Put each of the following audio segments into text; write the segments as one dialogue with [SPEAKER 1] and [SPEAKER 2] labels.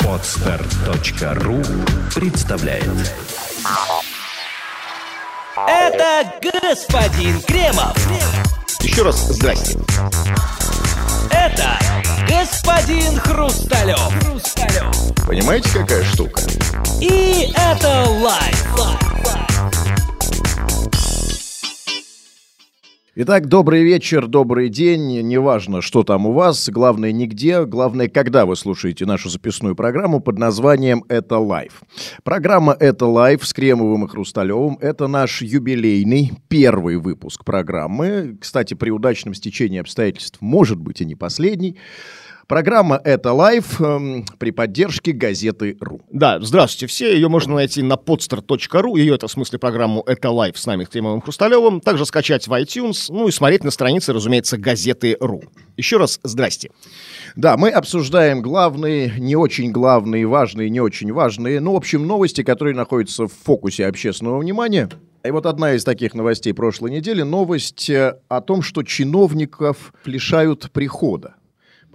[SPEAKER 1] Подстер.ру представляет
[SPEAKER 2] Это господин Кремов.
[SPEAKER 3] Еще раз здрасте.
[SPEAKER 2] Это господин Хрусталев. Хрусталев.
[SPEAKER 3] Понимаете, какая штука?
[SPEAKER 2] И это лайф.
[SPEAKER 3] Итак, добрый вечер, добрый день. Неважно, что там у вас, главное нигде, главное, когда вы слушаете нашу записную программу под названием «Это лайф». Программа «Это лайф» с Кремовым и Хрусталевым – это наш юбилейный первый выпуск программы. Кстати, при удачном стечении обстоятельств, может быть, и не последний. Программа «Это лайф» эм, при поддержке газеты «Ру».
[SPEAKER 4] Да, здравствуйте все. Ее можно найти на podster.ru. Ее, это в смысле программу «Это лайф» с нами, Кремовым Хрусталевым. Также скачать в iTunes, ну и смотреть на странице, разумеется, газеты «Ру». Еще раз здрасте.
[SPEAKER 3] Да, мы обсуждаем главные, не очень главные, важные, не очень важные, ну, в общем, новости, которые находятся в фокусе общественного внимания. И вот одна из таких новостей прошлой недели – новость э, о том, что чиновников лишают прихода.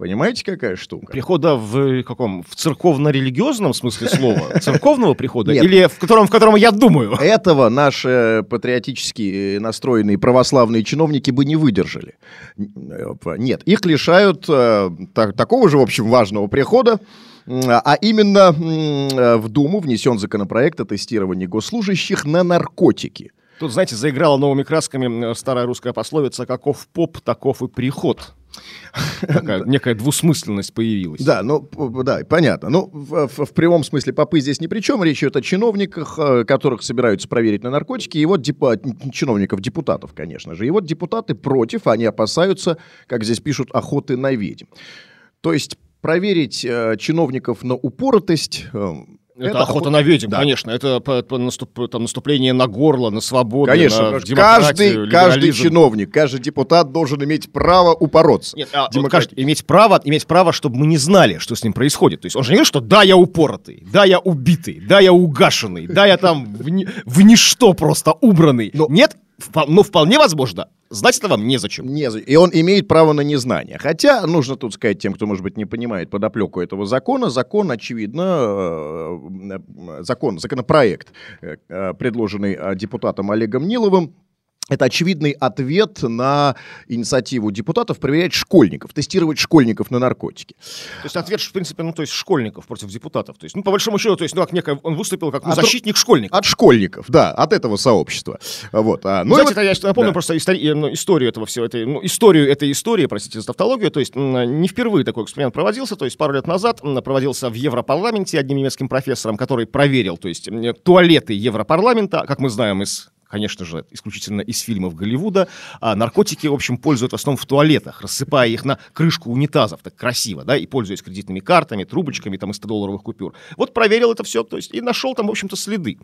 [SPEAKER 3] Понимаете, какая штука?
[SPEAKER 4] Прихода в э, каком? В церковно-религиозном смысле слова? Церковного прихода?
[SPEAKER 3] Нет.
[SPEAKER 4] Или в котором, в котором я думаю?
[SPEAKER 3] Этого наши патриотически настроенные православные чиновники бы не выдержали. Нет, их лишают э, так- такого же, в общем, важного прихода, м, а именно э, в Думу внесен законопроект о тестировании госслужащих на наркотики.
[SPEAKER 4] Тут, знаете, заиграла новыми красками э, старая русская пословица «каков поп, таков и приход». Такая некая двусмысленность появилась.
[SPEAKER 3] Да, ну, да, понятно. Ну, в, в- в прямом смысле попы здесь ни при чем. Речь идет о чиновниках, э, которых собираются проверить на наркотики. И вот депа- чиновников, депутатов, конечно же. И вот депутаты против, они опасаются, как здесь пишут, охоты на ведьм. То есть проверить э, чиновников на упоротость... э,
[SPEAKER 4] Это, охота на ведьм, конечно. Это по- по наступ- там, наступление на горло, на свободу,
[SPEAKER 3] Конечно,
[SPEAKER 4] на
[SPEAKER 3] каждый, каждый чиновник, каждый депутат должен иметь право упороться.
[SPEAKER 4] Нет, а, вот кажется, иметь право, иметь право, чтобы мы не знали, что с ним происходит. То есть он же не говорит, что да, я упоротый, да, я убитый, да, я угашенный, да, я там в, в ничто просто убранный.
[SPEAKER 3] Но-
[SPEAKER 4] Нет, но вполне возможно, знать это вам незачем.
[SPEAKER 3] Не И он имеет право на незнание. Хотя, нужно тут сказать тем, кто, может быть, не понимает подоплеку этого закона, закон, очевидно, э, э, закон, законопроект, э, предложенный депутатом Олегом Ниловым, это очевидный ответ на инициативу депутатов проверять школьников, тестировать школьников на наркотики.
[SPEAKER 4] То есть ответ, в принципе, ну, то есть школьников против депутатов. То есть, ну, по большому счету, то есть, ну, как некое, он выступил как ну,
[SPEAKER 3] то-
[SPEAKER 4] защитник школьников.
[SPEAKER 3] От школьников, да, от этого сообщества. Вот. а, ну
[SPEAKER 4] Знаете,
[SPEAKER 3] вот-
[SPEAKER 4] это я напомню
[SPEAKER 3] да.
[SPEAKER 4] просто истори- э, ну, историю этого всего, этой, ну, историю этой истории, простите за тавтологию, то есть не впервые такой эксперимент проводился, то есть пару лет назад проводился в Европарламенте одним немецким профессором, который проверил, то есть туалеты Европарламента, как мы знаем из конечно же, исключительно из фильмов Голливуда, а наркотики, в общем, пользуют в основном в туалетах, рассыпая их на крышку унитазов, так красиво, да, и пользуясь кредитными картами, трубочками, там, из 100-долларовых купюр. Вот проверил это все, то есть, и нашел там, в общем-то, следы.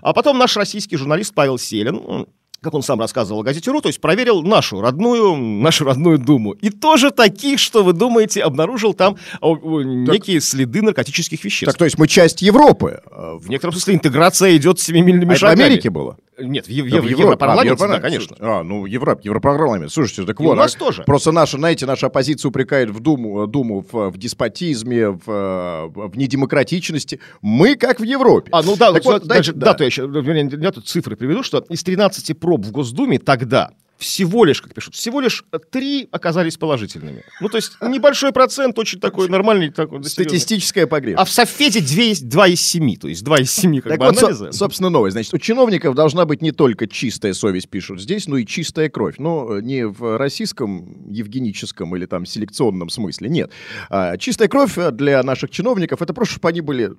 [SPEAKER 4] А потом наш российский журналист Павел Селин, как он сам рассказывал газете РУ, то есть проверил нашу родную, нашу родную Думу. И тоже таких, что вы думаете, обнаружил там о, о, некие следы наркотических веществ.
[SPEAKER 3] Так, то есть мы часть Европы. а,
[SPEAKER 4] в некотором смысле интеграция идет семимильными
[SPEAKER 3] А это в
[SPEAKER 4] шагами.
[SPEAKER 3] Америке было?
[SPEAKER 4] Нет, в, Ев-
[SPEAKER 3] Да,
[SPEAKER 4] в
[SPEAKER 3] в
[SPEAKER 4] Европарламенте,
[SPEAKER 3] Европа-
[SPEAKER 4] да,
[SPEAKER 3] а,
[SPEAKER 4] конечно.
[SPEAKER 3] А, ну, Европ, Европарламент. Слушайте, так
[SPEAKER 4] И
[SPEAKER 3] вот.
[SPEAKER 4] у нас
[SPEAKER 3] а
[SPEAKER 4] тоже.
[SPEAKER 3] Просто наша, знаете, наша оппозиция упрекает в Думу, Думу в, в деспотизме, в, э, в недемократичности. Мы как в Европе.
[SPEAKER 4] А, ну да,
[SPEAKER 3] Так
[SPEAKER 4] вот,
[SPEAKER 3] дальше, да.
[SPEAKER 4] дату я еще, вернее, тут цифры приведу, что из 13 проб в Госдуме тогда всего лишь, как пишут, всего лишь три оказались положительными. Ну, то есть небольшой процент, очень такой нормальный. Такой.
[SPEAKER 3] Статистическая
[SPEAKER 4] А
[SPEAKER 3] погрешность.
[SPEAKER 4] в Софете 2 из 7, то есть 2 из 7 как
[SPEAKER 3] Так
[SPEAKER 4] бы
[SPEAKER 3] вот, со-
[SPEAKER 4] анализа.
[SPEAKER 3] собственно, новость. Значит, у чиновников должна быть не только чистая совесть, пишут здесь, но и чистая кровь. Но не в российском, евгеническом или там селекционном смысле, нет. А, чистая кровь для наших чиновников, это просто, чтобы они были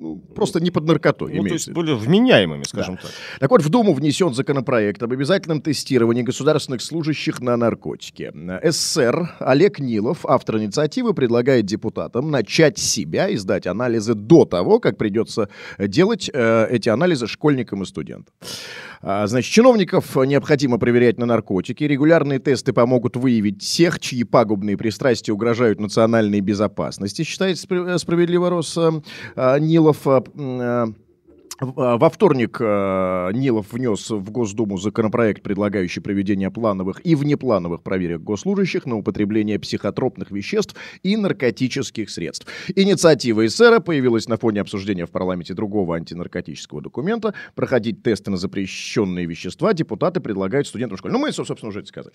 [SPEAKER 3] ну, просто не под наркотой.
[SPEAKER 4] Ну, то есть были вменяемыми, скажем так.
[SPEAKER 3] Так вот, в Думу внесен законопроект об обязательном тестировании государственных служащих на наркотики. СССР Олег Нилов, автор инициативы, предлагает депутатам начать себя и сдать анализы до того, как придется делать э, эти анализы школьникам и студентам. А, Значит, чиновников необходимо проверять на наркотики. Регулярные тесты помогут выявить тех, чьи пагубные пристрастия угрожают национальной безопасности, считает спр- справедливо Рос э, э, Нилов. В- Во вторник э, Нилов внес в Госдуму законопроект, предлагающий проведение плановых и внеплановых проверок госслужащих на употребление психотропных веществ и наркотических средств. Инициатива эсера появилась на фоне обсуждения в парламенте другого антинаркотического документа. Проходить тесты на запрещенные вещества депутаты предлагают студентам школы. Ну, мы, собственно, уже это сказали.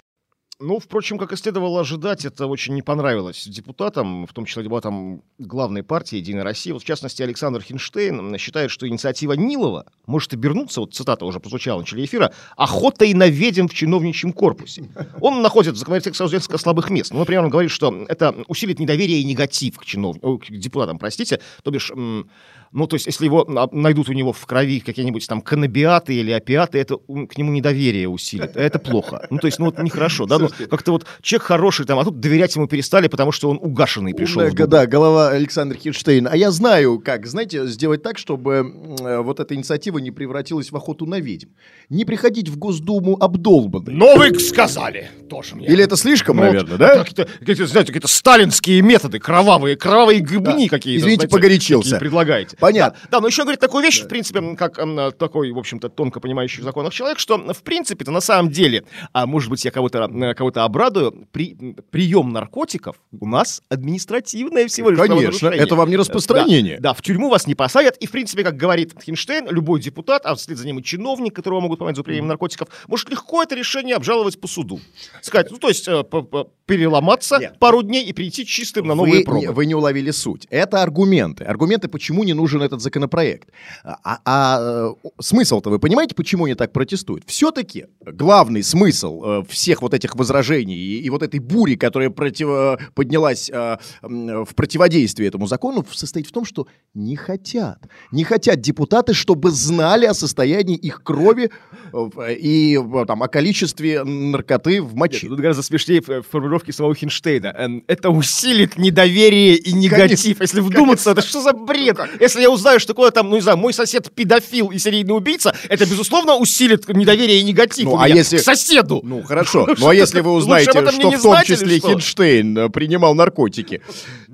[SPEAKER 4] Ну, впрочем, как и следовало ожидать, это очень не понравилось депутатам, в том числе депутатам главной партии «Единая Россия». Вот, в частности, Александр Хинштейн считает, что инициатива Нилова может обернуться, вот цитата уже прозвучала в начале эфира, «охотой на ведьм в чиновничьем корпусе». Он находит законодательных сразу несколько слабых мест. Ну, например, он говорит, что это усилит недоверие и негатив к, чинов... к депутатам, простите, то бишь... ну, то есть, если его найдут у него в крови какие-нибудь там каннабиаты или опиаты, это к нему недоверие усилит. Это плохо. Ну, то есть, ну, вот нехорошо, да? Ну, как-то вот человек хороший там, а тут доверять ему перестали, потому что он угашенный пришел.
[SPEAKER 3] Да, да, голова Александр Хинштейн. А я знаю, как, знаете, сделать так, чтобы э, вот эта инициатива не превратилась в охоту на ведьм. Не приходить в Госдуму обдолбанной.
[SPEAKER 4] Но вы сказали тоже мне.
[SPEAKER 3] Или это слишком,
[SPEAKER 4] Ну,
[SPEAKER 3] наверное, да?
[SPEAKER 4] Какие-то, какие-то, знаете, какие-то сталинские методы, кровавые, кровавые гыбни
[SPEAKER 3] Да.
[SPEAKER 4] какие-то.
[SPEAKER 3] Извините,
[SPEAKER 4] знаете,
[SPEAKER 3] погорячился.
[SPEAKER 4] какие предлагаете.
[SPEAKER 3] Понятно.
[SPEAKER 4] Да, да, но еще говорит такую вещь, в принципе, как м, такой, в общем-то, тонко понимающий в законах человек, что, в принципе-то, на самом деле, а может быть, я кого-то э, кого-то обрадую, при, прием наркотиков у нас административное всего лишь
[SPEAKER 3] Конечно, это вам не распространение.
[SPEAKER 4] Да, да, в тюрьму вас не посадят, и, в принципе, как говорит Хинштейн, любой депутат, а вслед за ним и чиновник, которого могут поймать за употреблением наркотиков, может легко это решение обжаловать по суду. Сказать, ну, то есть, э, переломаться
[SPEAKER 3] Нет.
[SPEAKER 4] пару дней и прийти чистым на новые
[SPEAKER 3] вы,
[SPEAKER 4] пробы.
[SPEAKER 3] не, вы не уловили суть. Это аргументы. Аргументы, почему не нужен этот законопроект. А, а, э, смысл-то вы понимаете, почему они так протестуют? Все-таки главный смысл э, всех вот этих возражений и, и вот этой бури, которая против- поднялась э, м, в противодействии этому закону, состоит в том, что не хотят. Не хотят депутаты, чтобы знали о состоянии их крови и там, о количестве наркоты в
[SPEAKER 4] Нет,
[SPEAKER 3] моче.
[SPEAKER 4] Тут гораздо смешнее формулировке самого Хинштейна. Это усилит недоверие и негатив. Если вдуматься, это что за бред? Если я узнаю, что такое там, ну не знаю, мой сосед педофил и серийный убийца, это, безусловно, усилит недоверие и негатив
[SPEAKER 3] Ну, а если-
[SPEAKER 4] к соседу.
[SPEAKER 3] Ну, хорошо. Ну, а если вы узнаете, что в том числе? Хинштейн э, принимал наркотики?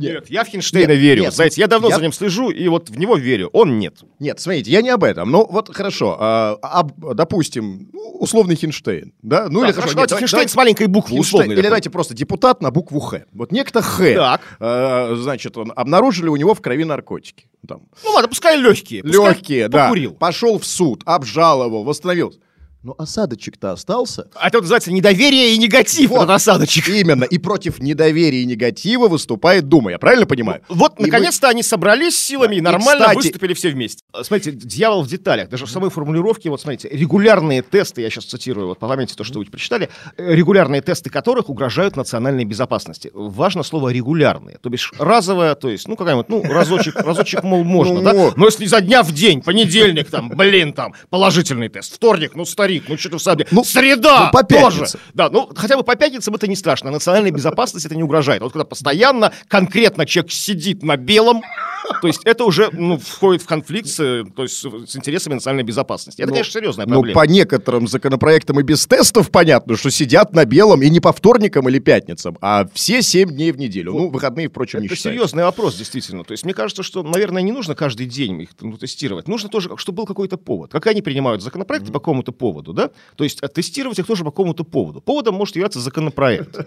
[SPEAKER 4] Нет, я в Хинштейна
[SPEAKER 3] Нет,
[SPEAKER 4] верю.
[SPEAKER 3] нет,
[SPEAKER 4] Знаете, я давно
[SPEAKER 3] я-
[SPEAKER 4] за ним слежу, и вот в него верю. Он нет.
[SPEAKER 3] Нет, смотрите, я не об этом. Ну, вот хорошо. а, об- допустим, условный Хинштейн, да? Ну,
[SPEAKER 4] Да,
[SPEAKER 3] или
[SPEAKER 4] хорошо,
[SPEAKER 3] хорошо.
[SPEAKER 4] давайте
[SPEAKER 3] нет,
[SPEAKER 4] Хинштейн
[SPEAKER 3] давайте-
[SPEAKER 4] с маленькой буквы,
[SPEAKER 3] Хинштейн,
[SPEAKER 4] условный
[SPEAKER 3] Или
[SPEAKER 4] такой.
[SPEAKER 3] давайте просто депутат на букву Х. Вот некто Х.
[SPEAKER 4] Так.
[SPEAKER 3] э, значит, он, обнаружили у него в крови наркотики. Там,
[SPEAKER 4] Ну ладно, пускай легкие. пускай
[SPEAKER 3] легкие, да.
[SPEAKER 4] покурил.
[SPEAKER 3] Пошел в суд, обжаловал, восстановился. Но осадочек-то остался.
[SPEAKER 4] А это называется недоверие и негатив,
[SPEAKER 3] Вот.
[SPEAKER 4] этот осадочек.
[SPEAKER 3] Именно. И против недоверия и негатива выступает Дума. Я правильно понимаю?
[SPEAKER 4] Вот,
[SPEAKER 3] И мы-
[SPEAKER 4] наконец-то они собрались силами
[SPEAKER 3] Да,
[SPEAKER 4] и
[SPEAKER 3] и,
[SPEAKER 4] нормально
[SPEAKER 3] кстати-
[SPEAKER 4] выступили все вместе. А, Смотрите, дьявол в деталях. Даже в самой формулировке, вот смотрите, регулярные тесты, я сейчас цитирую, вот по памяти то, что вы прочитали, э, регулярные тесты которых угрожают национальной безопасности. Важно слово регулярные, то бишь разовое, то есть, ну, какая-нибудь, ну, разочек, разочек, мол, можно,
[SPEAKER 3] Ну,
[SPEAKER 4] да? Но если изо дня в день, понедельник там, блин, там, положительный тест, вторник, ну, старик, ну, что ты в самом деле,
[SPEAKER 3] Ну,
[SPEAKER 4] среда
[SPEAKER 3] ну, по
[SPEAKER 4] тоже. Да, ну хотя бы по пятницам это не страшно. Национальной безопасности это не угрожает. А Вот когда постоянно конкретно человек сидит на белом, то есть это уже ну, входит в конфликт с, то есть, с интересами национальной безопасности. Это,
[SPEAKER 3] Ну,
[SPEAKER 4] конечно, серьезная
[SPEAKER 3] Ну,
[SPEAKER 4] проблема.
[SPEAKER 3] по некоторым законопроектам и без тестов понятно, что сидят на белом и не по вторникам или пятницам, а все семь дней в неделю. Ну, выходные, впрочем, не
[SPEAKER 4] Это
[SPEAKER 3] считаются.
[SPEAKER 4] серьезный вопрос, действительно. То есть мне кажется, что, наверное, не нужно каждый день их ну, тестировать. Нужно тоже, чтобы был какой-то повод. Как они принимают законопроекты по какому-то поводу, да? То есть а, тестировать их тоже по какому-то поводу. Поводом может являться законопроект.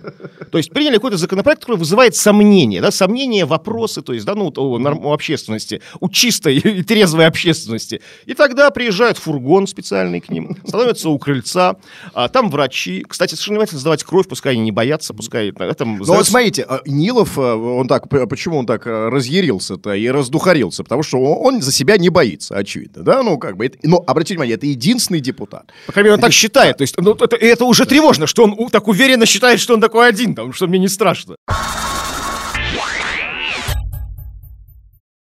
[SPEAKER 4] То есть приняли какой-то законопроект, который вызывает сомнения, да, сомнения, вопросы, то есть, да, ну, у, у общественности, у чистой и трезвой общественности. И тогда приезжает фургон специальный к ним, становятся у крыльца, а, там врачи. Кстати, совершенно не обязательно сдавать кровь, пускай они не боятся, пускай э, там...
[SPEAKER 3] Но вот
[SPEAKER 4] сдают-
[SPEAKER 3] смотрите, э, Нилов, э, он так, почему он так э, разъярился-то и раздухарился? Потому что он за себя не боится, очевидно, да? Ну, как бы, но обратите внимание, это единственный депутат.
[SPEAKER 4] По крайней мере, он так считает. То есть, ну, это, это уже тревожно, что он так уверенно считает, что он такой один, там, что мне не страшно.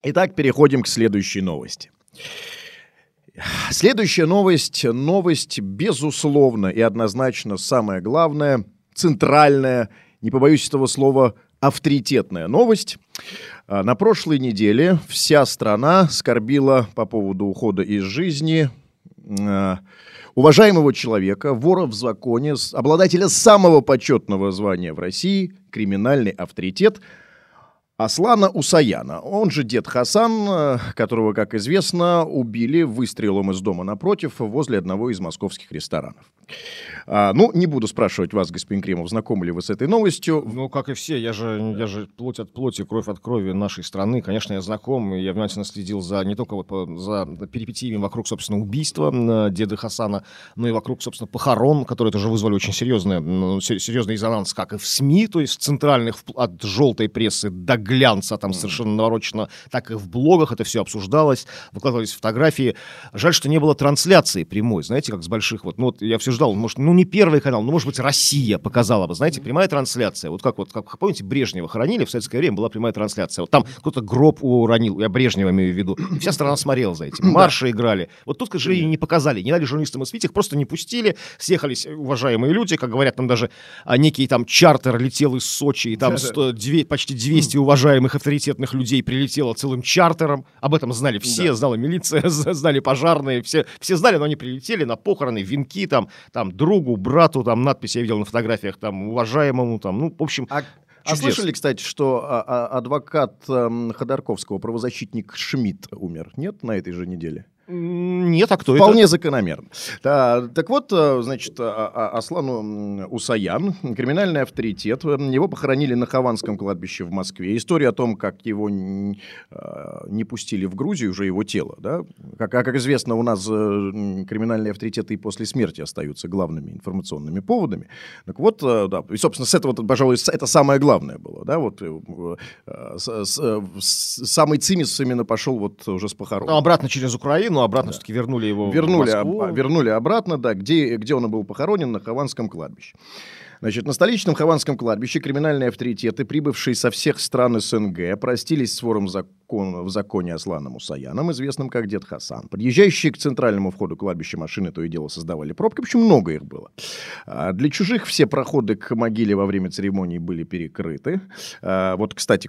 [SPEAKER 3] Итак, переходим к следующей новости. Следующая новость, новость, безусловно и однозначно самое главное, центральная, не побоюсь этого слова, авторитетная новость. А, На прошлой неделе вся страна скорбила по поводу ухода из жизни а, уважаемого человека, вора в законе, обладателя самого почетного звания в России, криминальный авторитет Аслана Усаяна, он же дед Хасан, э, которого, как известно, убили выстрелом из дома напротив возле одного из московских ресторанов. А, ну, не буду спрашивать вас, господин Кремов, знакомы ли вы с этой новостью.
[SPEAKER 4] Ну, как и все, я же, я же плоть от плоти, кровь от крови нашей страны. Конечно, я знаком, и я внимательно следил за не только вот за перипетиями вокруг, собственно, убийства м, деда Хасана, но и вокруг, собственно, похорон, которые тоже вызвали очень серьезный, се- серьезный резонанс, как и в СМИ, то есть центральных, от желтой прессы до глянца, там совершенно наворочено, так и в блогах это все обсуждалось, выкладывались фотографии. Жаль, что не было трансляции прямой, знаете, как с больших вот, ну вот я все ждал, может, ну не первый канал, ну может быть Россия показала бы, знаете, прямая трансляция. Вот как вот, как помните, Брежнева хоронили в советское время, была прямая трансляция. Вот там кто-то гроб уронил, я Брежнева имею в виду, и вся страна смотрела за этим, марши играли. Вот тут, к сожалению, не показали, не дали журналистам осветить, их просто не пустили, съехались уважаемые люди, как говорят, там даже а, некий там чартер летел из Сочи, и там 100, две- почти 200 уважаемых авторитетных людей прилетело целым чартером. Об этом знали все, знала милиция, знали пожарные, все, все знали, но они прилетели на похороны, венки там, там другу, брату, там надпись я видел на фотографиях, там уважаемому, там, ну, в общем,
[SPEAKER 3] А, а
[SPEAKER 4] чудес.
[SPEAKER 3] слышали, кстати, что а, а, адвокат эм, Ходорковского, правозащитник Шмидт умер? Нет, на этой же неделе?
[SPEAKER 4] Нет, а кто
[SPEAKER 3] Вполне
[SPEAKER 4] это?
[SPEAKER 3] закономерно. Да, так вот, э, значит, а- а- Аслану м, Усаян, криминальный авторитет, э, его похоронили на Хованском кладбище в Москве. История о том, как его э, не пустили в Грузию, уже его тело, да? Как, а как известно, у нас э, криминальные авторитеты и после смерти остаются главными информационными поводами. Так вот, да, и, собственно, с этого, пожалуй, это самое главное было, да, вот с- с- с- самый цимис именно пошел вот уже с похорон.
[SPEAKER 4] Обратно через Украину, обратно все-таки вернули его
[SPEAKER 3] Вернули,
[SPEAKER 4] в Москву.
[SPEAKER 3] об- вернули обратно, да, где, где он был похоронен, на Хованском кладбище. Значит, на столичном Хованском кладбище криминальные авторитеты, прибывшие со всех стран СНГ, простились с вором закон, в законе Асланом Мусаяном, известным как Дед Хасан. Подъезжающие к центральному входу кладбища машины то и дело создавали пробки, в общем, много их было. А Для чужих все проходы к могиле во время церемонии были перекрыты. А, Вот, кстати,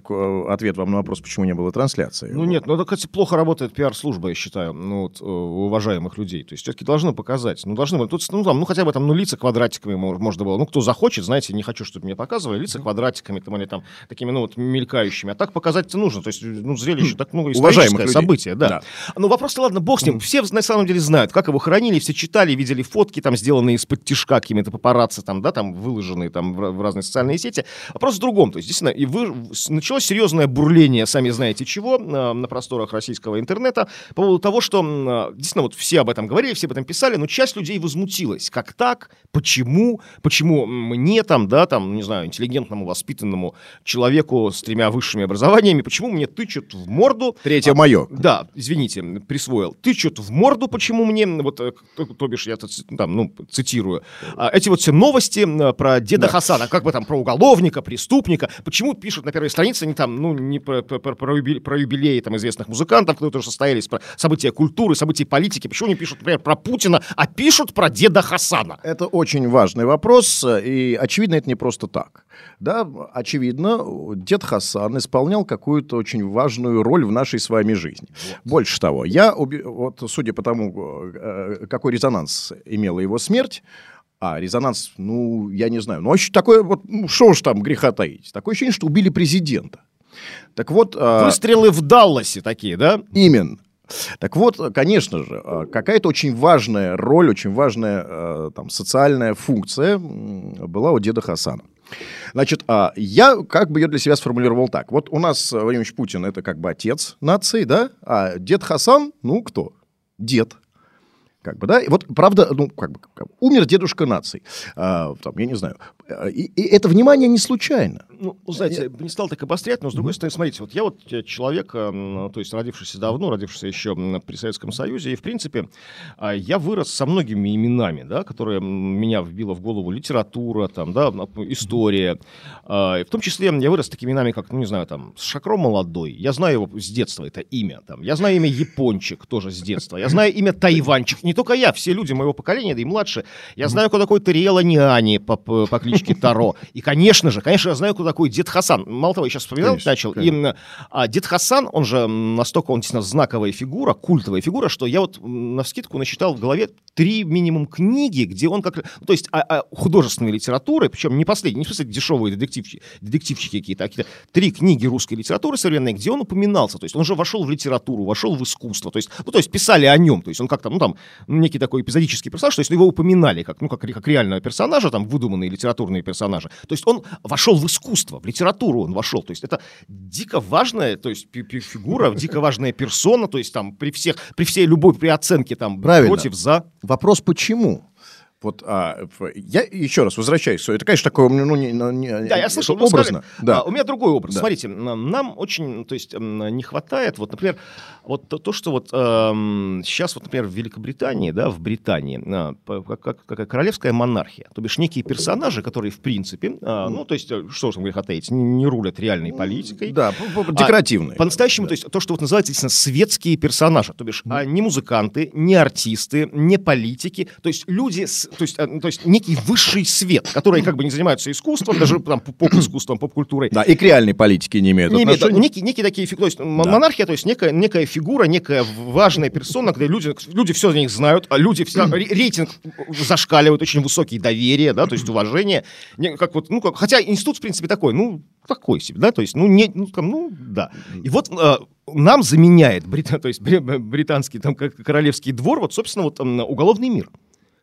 [SPEAKER 3] ответ вам на вопрос, почему не было трансляции.
[SPEAKER 4] Ну нет, ну это, кстати, плохо работает пиар-служба, я считаю, ну, вот, э, уважаемых людей. То есть все-таки должны показать. Ну, должны быть. Тут, ну, там, ну, хотя бы там, ну, лица квадратиками мож- можно было. Ну, кто захочет, знаете, не хочу, чтобы мне показывали, лица квадратиками, там, или там, такими, ну, вот, мелькающими. А так показать-то нужно. То есть, ну, зрелище, так, ну, историческое событие, да.
[SPEAKER 3] Да.
[SPEAKER 4] Ну, вопрос-то, ладно, бог с ним. Все, на самом деле, знают, как его хоронили, все читали, видели фотки, там, сделанные из-под тишка какими-то папарацци, там, да, там, выложенные там в, в разные социальные сети. Вопрос в другом. То есть, действительно, и вы, началось серьезное бурление, сами знаете чего, э, на просторах российского интернета по поводу того, что, э, действительно, вот все об этом говорили, все об этом писали, но часть людей возмутилась. Как так? Почему? Почему мне там, да, там, не знаю, интеллигентному, воспитанному человеку с тремя высшими образованиями, почему мне тычут в морду
[SPEAKER 3] Третье мое.
[SPEAKER 4] да, извините, присвоил. Тычут в морду, почему мне, вот, э, то, то бишь, я тут, там, ну, цитирую, а, эти вот все новости м, про деда Хасана, как бы там про уголовника, преступника, почему пишут на первой странице не там, ну, не про, про, про- про юбиле- про юбилеи там известных музыкантов, которые тоже состоялись, про события культуры, события политики, почему не пишут, например, про Путина, а пишут про деда Хасана?
[SPEAKER 3] Это очень важный вопрос, э, и очевидно, это не просто так. Да, очевидно, дед Хасан исполнял какую-то очень важную роль в нашей с вами жизни. Больше того, я, вот судя по тому, э, какой резонанс имела его смерть, а резонанс, ну, я не знаю, ну, такое вот, ну, что уж там греха таить, такое ощущение, что убили президента. Так вот... э,
[SPEAKER 4] Выстрелы в Далласе такие, да?
[SPEAKER 3] Именно. Так вот, конечно же, э, какая-то очень важная роль, очень важная э, там, социальная функция была у деда Хасана. Значит, а, я как бы ее для себя сформулировал так. Вот у нас Владимир Путин это как бы отец нации, да? А дед Хасан, ну кто? Дед. Как бы, да? И вот, правда, ну, как бы, как бы, умер дедушка нации. А, там, я не знаю. И, и это внимание не случайно.
[SPEAKER 4] Ну, знаете, не стал так обострять, но с другой стороны, смотрите, вот я вот э, человек, э, то есть родившийся давно, родившийся еще при Советском Союзе, и, в принципе, а, я вырос со многими именами, да, которые меня вбила в голову литература, там, да, м, история. А, В том числе я вырос с такими именами, как, ну, не знаю, там, Шакро Молодой. Я знаю его с детства, это имя. Там. Я знаю имя Япончик тоже с детства. Я знаю имя Тайванчик не только я, все люди моего поколения, да и младше, я знаю, кто такой Тариэла Ниани по, по, кличке Таро. И, конечно же, конечно, я знаю, кто такой Дед Хасан. Мало того, я сейчас вспоминал,
[SPEAKER 3] Конечно,
[SPEAKER 4] начал.
[SPEAKER 3] конечно.
[SPEAKER 4] И, а, Дед Хасан, он же настолько, он действительно знаковая фигура, культовая фигура, что я вот на вскидку насчитал в голове три минимум книги, где он как... ну, То есть а, а, художественной литературы, причем не последние, не в смысле дешевые детективчики, детективчики какие-то, а какие-то три книги русской литературы современной, где он упоминался. То есть он же вошел в литературу, вошел в искусство. То есть, ну, то есть писали о нем. То есть он как-то, ну, там, некий такой эпизодический персонаж, то есть его упоминали как, ну, как, как реального персонажа, там, выдуманные литературные персонажи. То есть он вошел в искусство, в литературу он вошел. То есть это дико важная, то есть фигура, дико важная персона, то есть там при всех, при всей любой, при оценке там
[SPEAKER 3] Правильно.
[SPEAKER 4] против, за.
[SPEAKER 3] Вопрос почему? Вот а, я еще раз возвращаюсь. Это, конечно, такое ну, не, не-
[SPEAKER 4] Да, я слышал,
[SPEAKER 3] образно.
[SPEAKER 4] сказали,
[SPEAKER 3] да.
[SPEAKER 4] а, у меня другой образ.
[SPEAKER 3] Да.
[SPEAKER 4] Смотрите, нам очень, то есть, не хватает, вот, например, вот то, то, что вот эм, сейчас, вот, например, в Великобритании, да, в Британии, а, по- как, как- какая королевская монархия, то бишь некие персонажи, которые, в принципе, а, ну, то есть, э, что там греха таить, не, не рулят реальной политикой.
[SPEAKER 3] Да, декоративные.
[SPEAKER 4] По-настоящему, то есть то, что вот называется действительно светские персонажи, то бишь а, не музыканты, не артисты, не политики, то есть люди, с- то есть, а, ну, то есть некий высший свет, которые как бы не занимаются искусством, даже там поп-искусством, поп-культурой.
[SPEAKER 3] Да, и к реальной политике не имеют
[SPEAKER 4] Не имеет,
[SPEAKER 3] отношения.
[SPEAKER 4] некие, некие такие фигуры, то есть м- монархия, то есть некая, некая фигура, некая важная персона, где люди, люди все за них знают, а люди все, ре- рейтинг зашкаливает, очень высокие доверие, да, то есть уважение, как вот, ну, как, хотя институт, в принципе, такой, ну, такой себе, да, то есть, ну, не, ну, там, ну, да. И вот э, нам заменяет брита- то есть, бри- британский там как королевский двор, вот, собственно, вот уголовный мир.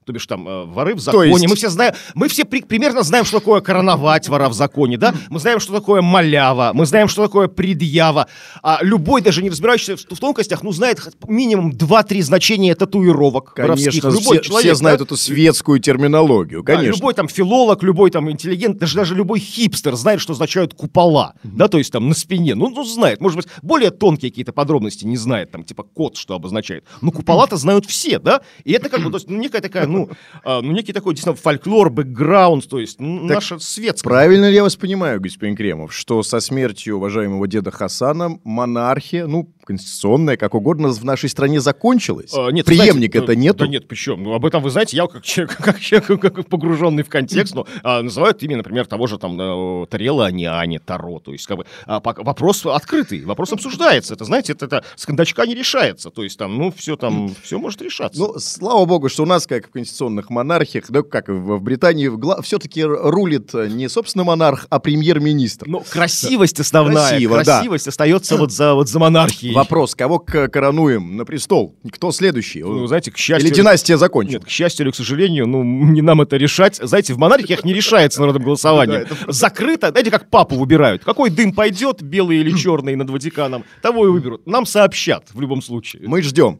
[SPEAKER 4] То бишь там э, воры в законе.
[SPEAKER 3] есть-
[SPEAKER 4] Мы все знаем, мы все при- примерно знаем, что такое короновать вора в законе, да? Мы знаем, что такое малява, мы знаем, что такое предъява. А любой, даже не разбирающийся в, в тонкостях, ну, знает минимум 2-3 значения татуировок.
[SPEAKER 3] Конечно,
[SPEAKER 4] Любой
[SPEAKER 3] все,
[SPEAKER 4] человек,
[SPEAKER 3] все знают
[SPEAKER 4] да?
[SPEAKER 3] эту светскую терминологию,
[SPEAKER 4] Да,
[SPEAKER 3] конечно.
[SPEAKER 4] любой там филолог, любой там интеллигент, даже, даже любой хипстер знает, что означают купола, да, то есть там на спине. Ну, ну, знает. Может быть, более тонкие какие-то подробности не знает, там, типа код, что обозначает. Но купола-то знают все, да? И это как бы, то есть, ну, некая такая, ну, а, ну, некий такой, действительно, фольклор, бэкграунд, то есть, ну,
[SPEAKER 3] Так
[SPEAKER 4] наша светская.
[SPEAKER 3] Правильно ли я вас понимаю, господин Кремов, что со смертью уважаемого деда Хасана монархия, ну, конституционная, как угодно, в нашей стране закончилась?
[SPEAKER 4] А, нет,
[SPEAKER 3] Преемника
[SPEAKER 4] знаете,
[SPEAKER 3] это
[SPEAKER 4] э,
[SPEAKER 3] нету?
[SPEAKER 4] Да нет, причем. Ну, об этом вы знаете, я как человек, как человек как погруженный в контекст, ну, а, называют имя, например, того же там э, Тарела, а не Ани, Таро. То есть, как бы, а, вопрос открытый, вопрос обсуждается. Это, знаете, это, это с кондачка не решается. То есть, там, ну, все там, все может решаться.
[SPEAKER 3] Ну, слава богу, что у нас, как в конституционных монархиях, да, как в, в Британии, все-таки рулит э, не, собственно, монарх, а премьер-министр.
[SPEAKER 4] Но красивость основная,
[SPEAKER 3] Красиво, да.
[SPEAKER 4] красивость остается вот за, вот за монархией.
[SPEAKER 3] Вопрос, кого коронуем на престол? Кто следующий?
[SPEAKER 4] Ну, знаете, к счастью...
[SPEAKER 3] Или династия закончена?
[SPEAKER 4] Нет, к счастью или к сожалению, ну, не нам это решать. Знаете, в монархиях не решается народным голосованием. Закрыто, знаете, как папу выбирают. Какой дым пойдет, белый или черный над Ватиканом, того и выберут. Нам сообщат в любом случае.
[SPEAKER 3] Мы ждем.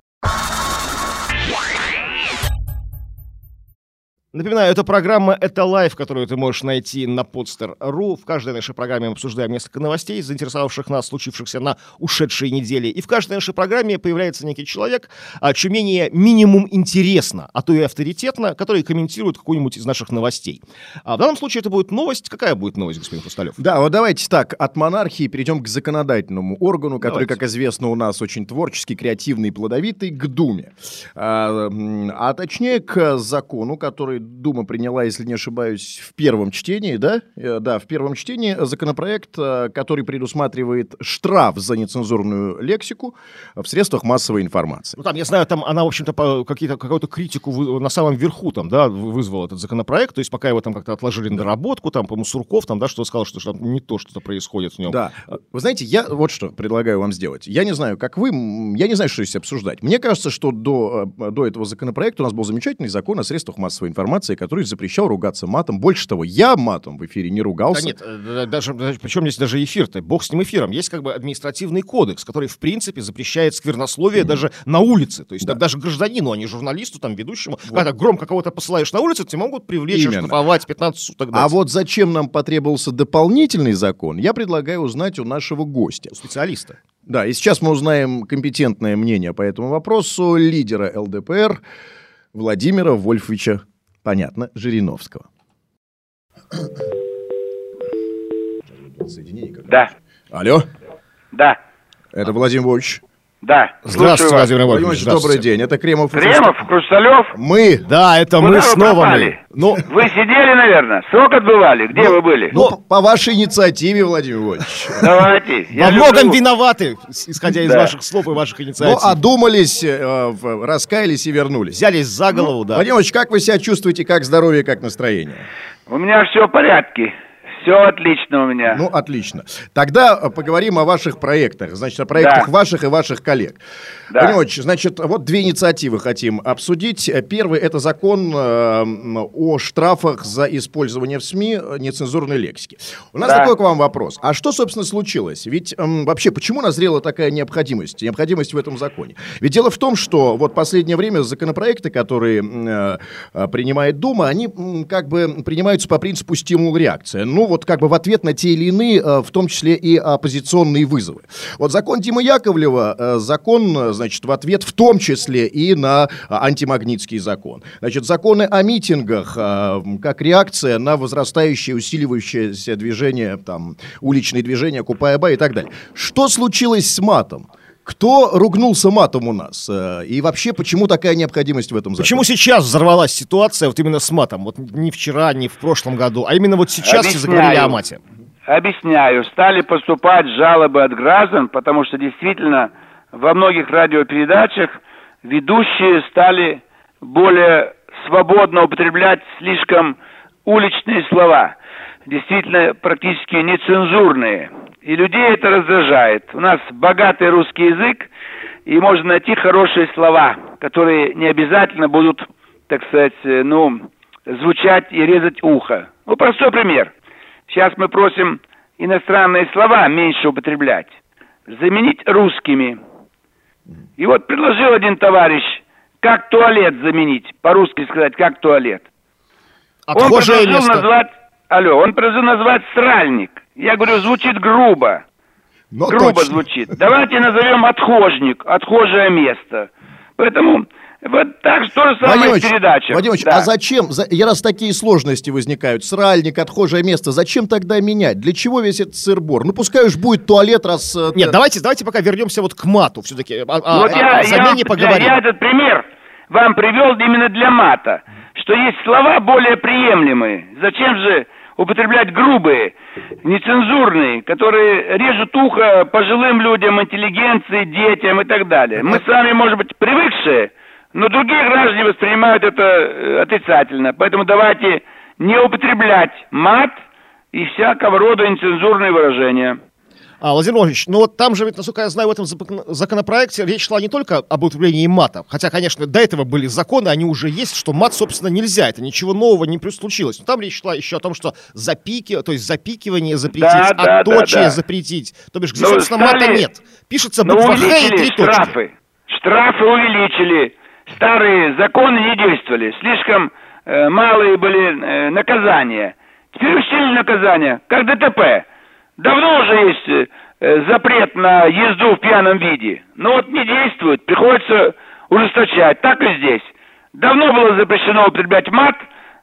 [SPEAKER 4] Напоминаю, это программа «Это live», которую ты можешь найти на podster.ru. В каждой нашей программе мы обсуждаем несколько новостей, заинтересовавших нас, случившихся на ушедшей неделе. И в каждой нашей программе появляется некий человек, а, чье мнение минимум интересно, а то и авторитетно, который комментирует какую-нибудь из наших новостей. А в данном случае это будет новость. Какая будет новость, господин Хрусталев?
[SPEAKER 3] Да, вот давайте так, от монархии перейдем к законодательному органу, который,
[SPEAKER 4] Давайте.
[SPEAKER 3] как известно, у нас очень творческий, креативный, плодовитый, к Думе. А, а точнее, к закону, который Дума приняла, если не ошибаюсь, в первом чтении, да? Э, Да, в первом чтении законопроект, э, который предусматривает штраф за нецензурную лексику в средствах массовой информации.
[SPEAKER 4] Ну, там, я знаю, там она, в общем-то, какие-то, какую-то критику на самом верху там, да, вы- вызвал этот законопроект, то есть пока его там как-то отложили на доработку, там, по-моему, Сурков там, да, что сказал, что, что там не то что-то происходит в нем.
[SPEAKER 3] Да. Вы знаете, я вот что предлагаю вам сделать. Я не знаю, как вы, я не знаю, что здесь обсуждать. Мне кажется, что до, э, до этого законопроекта у нас был замечательный закон о средствах массовой информации, который запрещал ругаться матом. Больше того, я матом в эфире не
[SPEAKER 4] Да
[SPEAKER 3] ругался.
[SPEAKER 4] нет, э, да- даже, даже причем здесь даже эфир-то, бог с ним эфиром. Есть как бы административный кодекс, который, в принципе, запрещает сквернословие даже на улице. То есть так даже гражданину, а не журналисту, там, ведущему. Когда громко кого-то посылаешь на улицу, тебя могут привлечь,
[SPEAKER 3] Именно.
[SPEAKER 4] оштрафовать 15 суток.
[SPEAKER 3] А
[SPEAKER 4] дать.
[SPEAKER 3] вот зачем нам потребовался дополнительный закон, я предлагаю узнать у нашего гостя.
[SPEAKER 4] У специалиста.
[SPEAKER 3] Да, и сейчас мы узнаем компетентное мнение по этому вопросу лидера ЛДПР Владимира Вольфовича, понятно, Жириновского.
[SPEAKER 5] Да,
[SPEAKER 3] Алло,
[SPEAKER 5] да,
[SPEAKER 3] это Владимир Вольфович.
[SPEAKER 5] Да.
[SPEAKER 4] Здравствуйте,
[SPEAKER 5] слушаю вас.
[SPEAKER 4] Владимир
[SPEAKER 3] Владимир
[SPEAKER 4] Иванович.
[SPEAKER 3] Ильич, добрый
[SPEAKER 4] здравствуйте.
[SPEAKER 3] день. Это Кремов.
[SPEAKER 5] Кремов, Хрусталев.
[SPEAKER 3] Мы.
[SPEAKER 4] Да, это
[SPEAKER 5] Куда
[SPEAKER 4] мы снова
[SPEAKER 5] пропали?
[SPEAKER 4] мы. Ну,
[SPEAKER 5] Вы сидели, наверное? Срок отбывали? Где вы были?
[SPEAKER 3] Ну, по- по вашей инициативе, Владимир Владимирович.
[SPEAKER 5] Давайте.
[SPEAKER 4] Во многом виноваты, исходя из
[SPEAKER 5] Да.
[SPEAKER 4] ваших слов и ваших
[SPEAKER 3] Ну,
[SPEAKER 4] инициатив.
[SPEAKER 3] одумались, э, раскаялись и вернулись.
[SPEAKER 4] Взялись за голову, да.
[SPEAKER 3] Владимир Ильич, как вы себя чувствуете, как здоровье, как настроение?
[SPEAKER 5] У меня все в порядке. Все отлично у меня.
[SPEAKER 3] Ну, отлично. Тогда э, поговорим о ваших проектах. Значит, о проектах
[SPEAKER 5] Да.
[SPEAKER 3] ваших и ваших коллег.
[SPEAKER 5] Да.
[SPEAKER 3] Ильич, значит, вот две инициативы хотим обсудить. Э, Первый – это закон э, о штрафах за использование в СМИ нецензурной лексики. У нас
[SPEAKER 5] Да.
[SPEAKER 3] такой к вам вопрос. А что, собственно, случилось? Ведь м, вообще, почему назрела такая необходимость? Необходимость в этом законе? Ведь дело в том, что вот последнее время законопроекты, которые э, принимает Дума, они как бы принимаются по принципу стимул-реакция. Ну, вот как бы в ответ на те или иные, э, в том числе и оппозиционные вызовы. Вот закон Димы Яковлева, э, закон, значит, в ответ в том числе и на э, антимагнитский закон. Значит, законы о митингах, как реакция на возрастающее, усиливающееся движение, там, уличные движения, Купая-Ба и так далее. Что случилось с матом? Кто ругнулся матом у нас? Э, И вообще, почему такая необходимость в этом законе?
[SPEAKER 4] Почему сейчас взорвалась ситуация вот именно с матом? Вот не вчера, не в прошлом году, а именно вот сейчас все
[SPEAKER 5] Объясняю.
[SPEAKER 4] заговорили о мате.
[SPEAKER 5] Объясняю. Стали поступать жалобы от граждан, потому что действительно во многих радиопередачах ведущие стали более свободно употреблять слишком уличные слова. Действительно, практически нецензурные. И людей это раздражает. У нас богатый русский язык, и можно найти хорошие слова, которые не обязательно будут, так сказать, э, ну, звучать и резать ухо. Ну, простой пример. Сейчас мы просим иностранные слова меньше употреблять, заменить русскими. И вот предложил один товарищ, как туалет заменить, по-русски сказать, как туалет. он
[SPEAKER 4] Отхожее
[SPEAKER 5] предложил
[SPEAKER 4] место.
[SPEAKER 5] назвать, алло, он предложил назвать сральник. Я говорю, звучит грубо.
[SPEAKER 3] Ну,
[SPEAKER 5] грубо
[SPEAKER 3] точно.
[SPEAKER 5] звучит. Давайте назовем отхожник, отхожее место. Поэтому вот так же то же самое
[SPEAKER 3] Владимир
[SPEAKER 5] в
[SPEAKER 3] Ильич,
[SPEAKER 5] передачах.
[SPEAKER 3] Владимир Ильич,
[SPEAKER 5] Да.
[SPEAKER 3] а зачем, за- и раз такие сложности возникают, сральник, отхожее место, зачем тогда менять? Для чего весь этот сырбор? Ну, пускай уж будет туалет, раз... э,
[SPEAKER 4] Нет, давайте, давайте пока вернемся вот к мату все-таки. О, о-
[SPEAKER 5] Вот
[SPEAKER 4] о-
[SPEAKER 5] я,
[SPEAKER 4] о
[SPEAKER 5] я,
[SPEAKER 4] замене
[SPEAKER 5] вам-
[SPEAKER 4] поговорим.
[SPEAKER 5] я этот пример вам привел именно для мата, что есть слова более приемлемые. Зачем же употреблять грубые, нецензурные, которые режут ухо пожилым людям, интеллигенции, детям и так далее. Мы сами, может быть, привыкшие, но другие граждане воспринимают это э, отрицательно. Поэтому давайте не употреблять мат и всякого рода нецензурные выражения.
[SPEAKER 4] А, Владимир Владимирович, ну вот там же, ведь, насколько я знаю, в этом закон- законопроекте речь шла не только об употреблении мата, хотя, конечно, до этого были законы, они уже есть, что мат, собственно, нельзя, это ничего нового не случилось. Но там речь шла еще о том, что запики, то есть запикивание запретить,
[SPEAKER 5] Да, да,
[SPEAKER 4] отточие
[SPEAKER 5] да, да.
[SPEAKER 4] запретить, то бишь, где,
[SPEAKER 5] Ну,
[SPEAKER 4] собственно,
[SPEAKER 5] стали-
[SPEAKER 4] мата нет. Пишется буква Х и три точки.
[SPEAKER 5] штрафы. Штрафы увеличили. Старые законы не действовали. Слишком э, малые были э, наказания. Теперь усилили наказания, как ДТП. Давно уже есть э, э, запрет на езду в пьяном виде. Но вот не действует. Приходится ужесточать. Так и здесь. Давно было запрещено употреблять мат,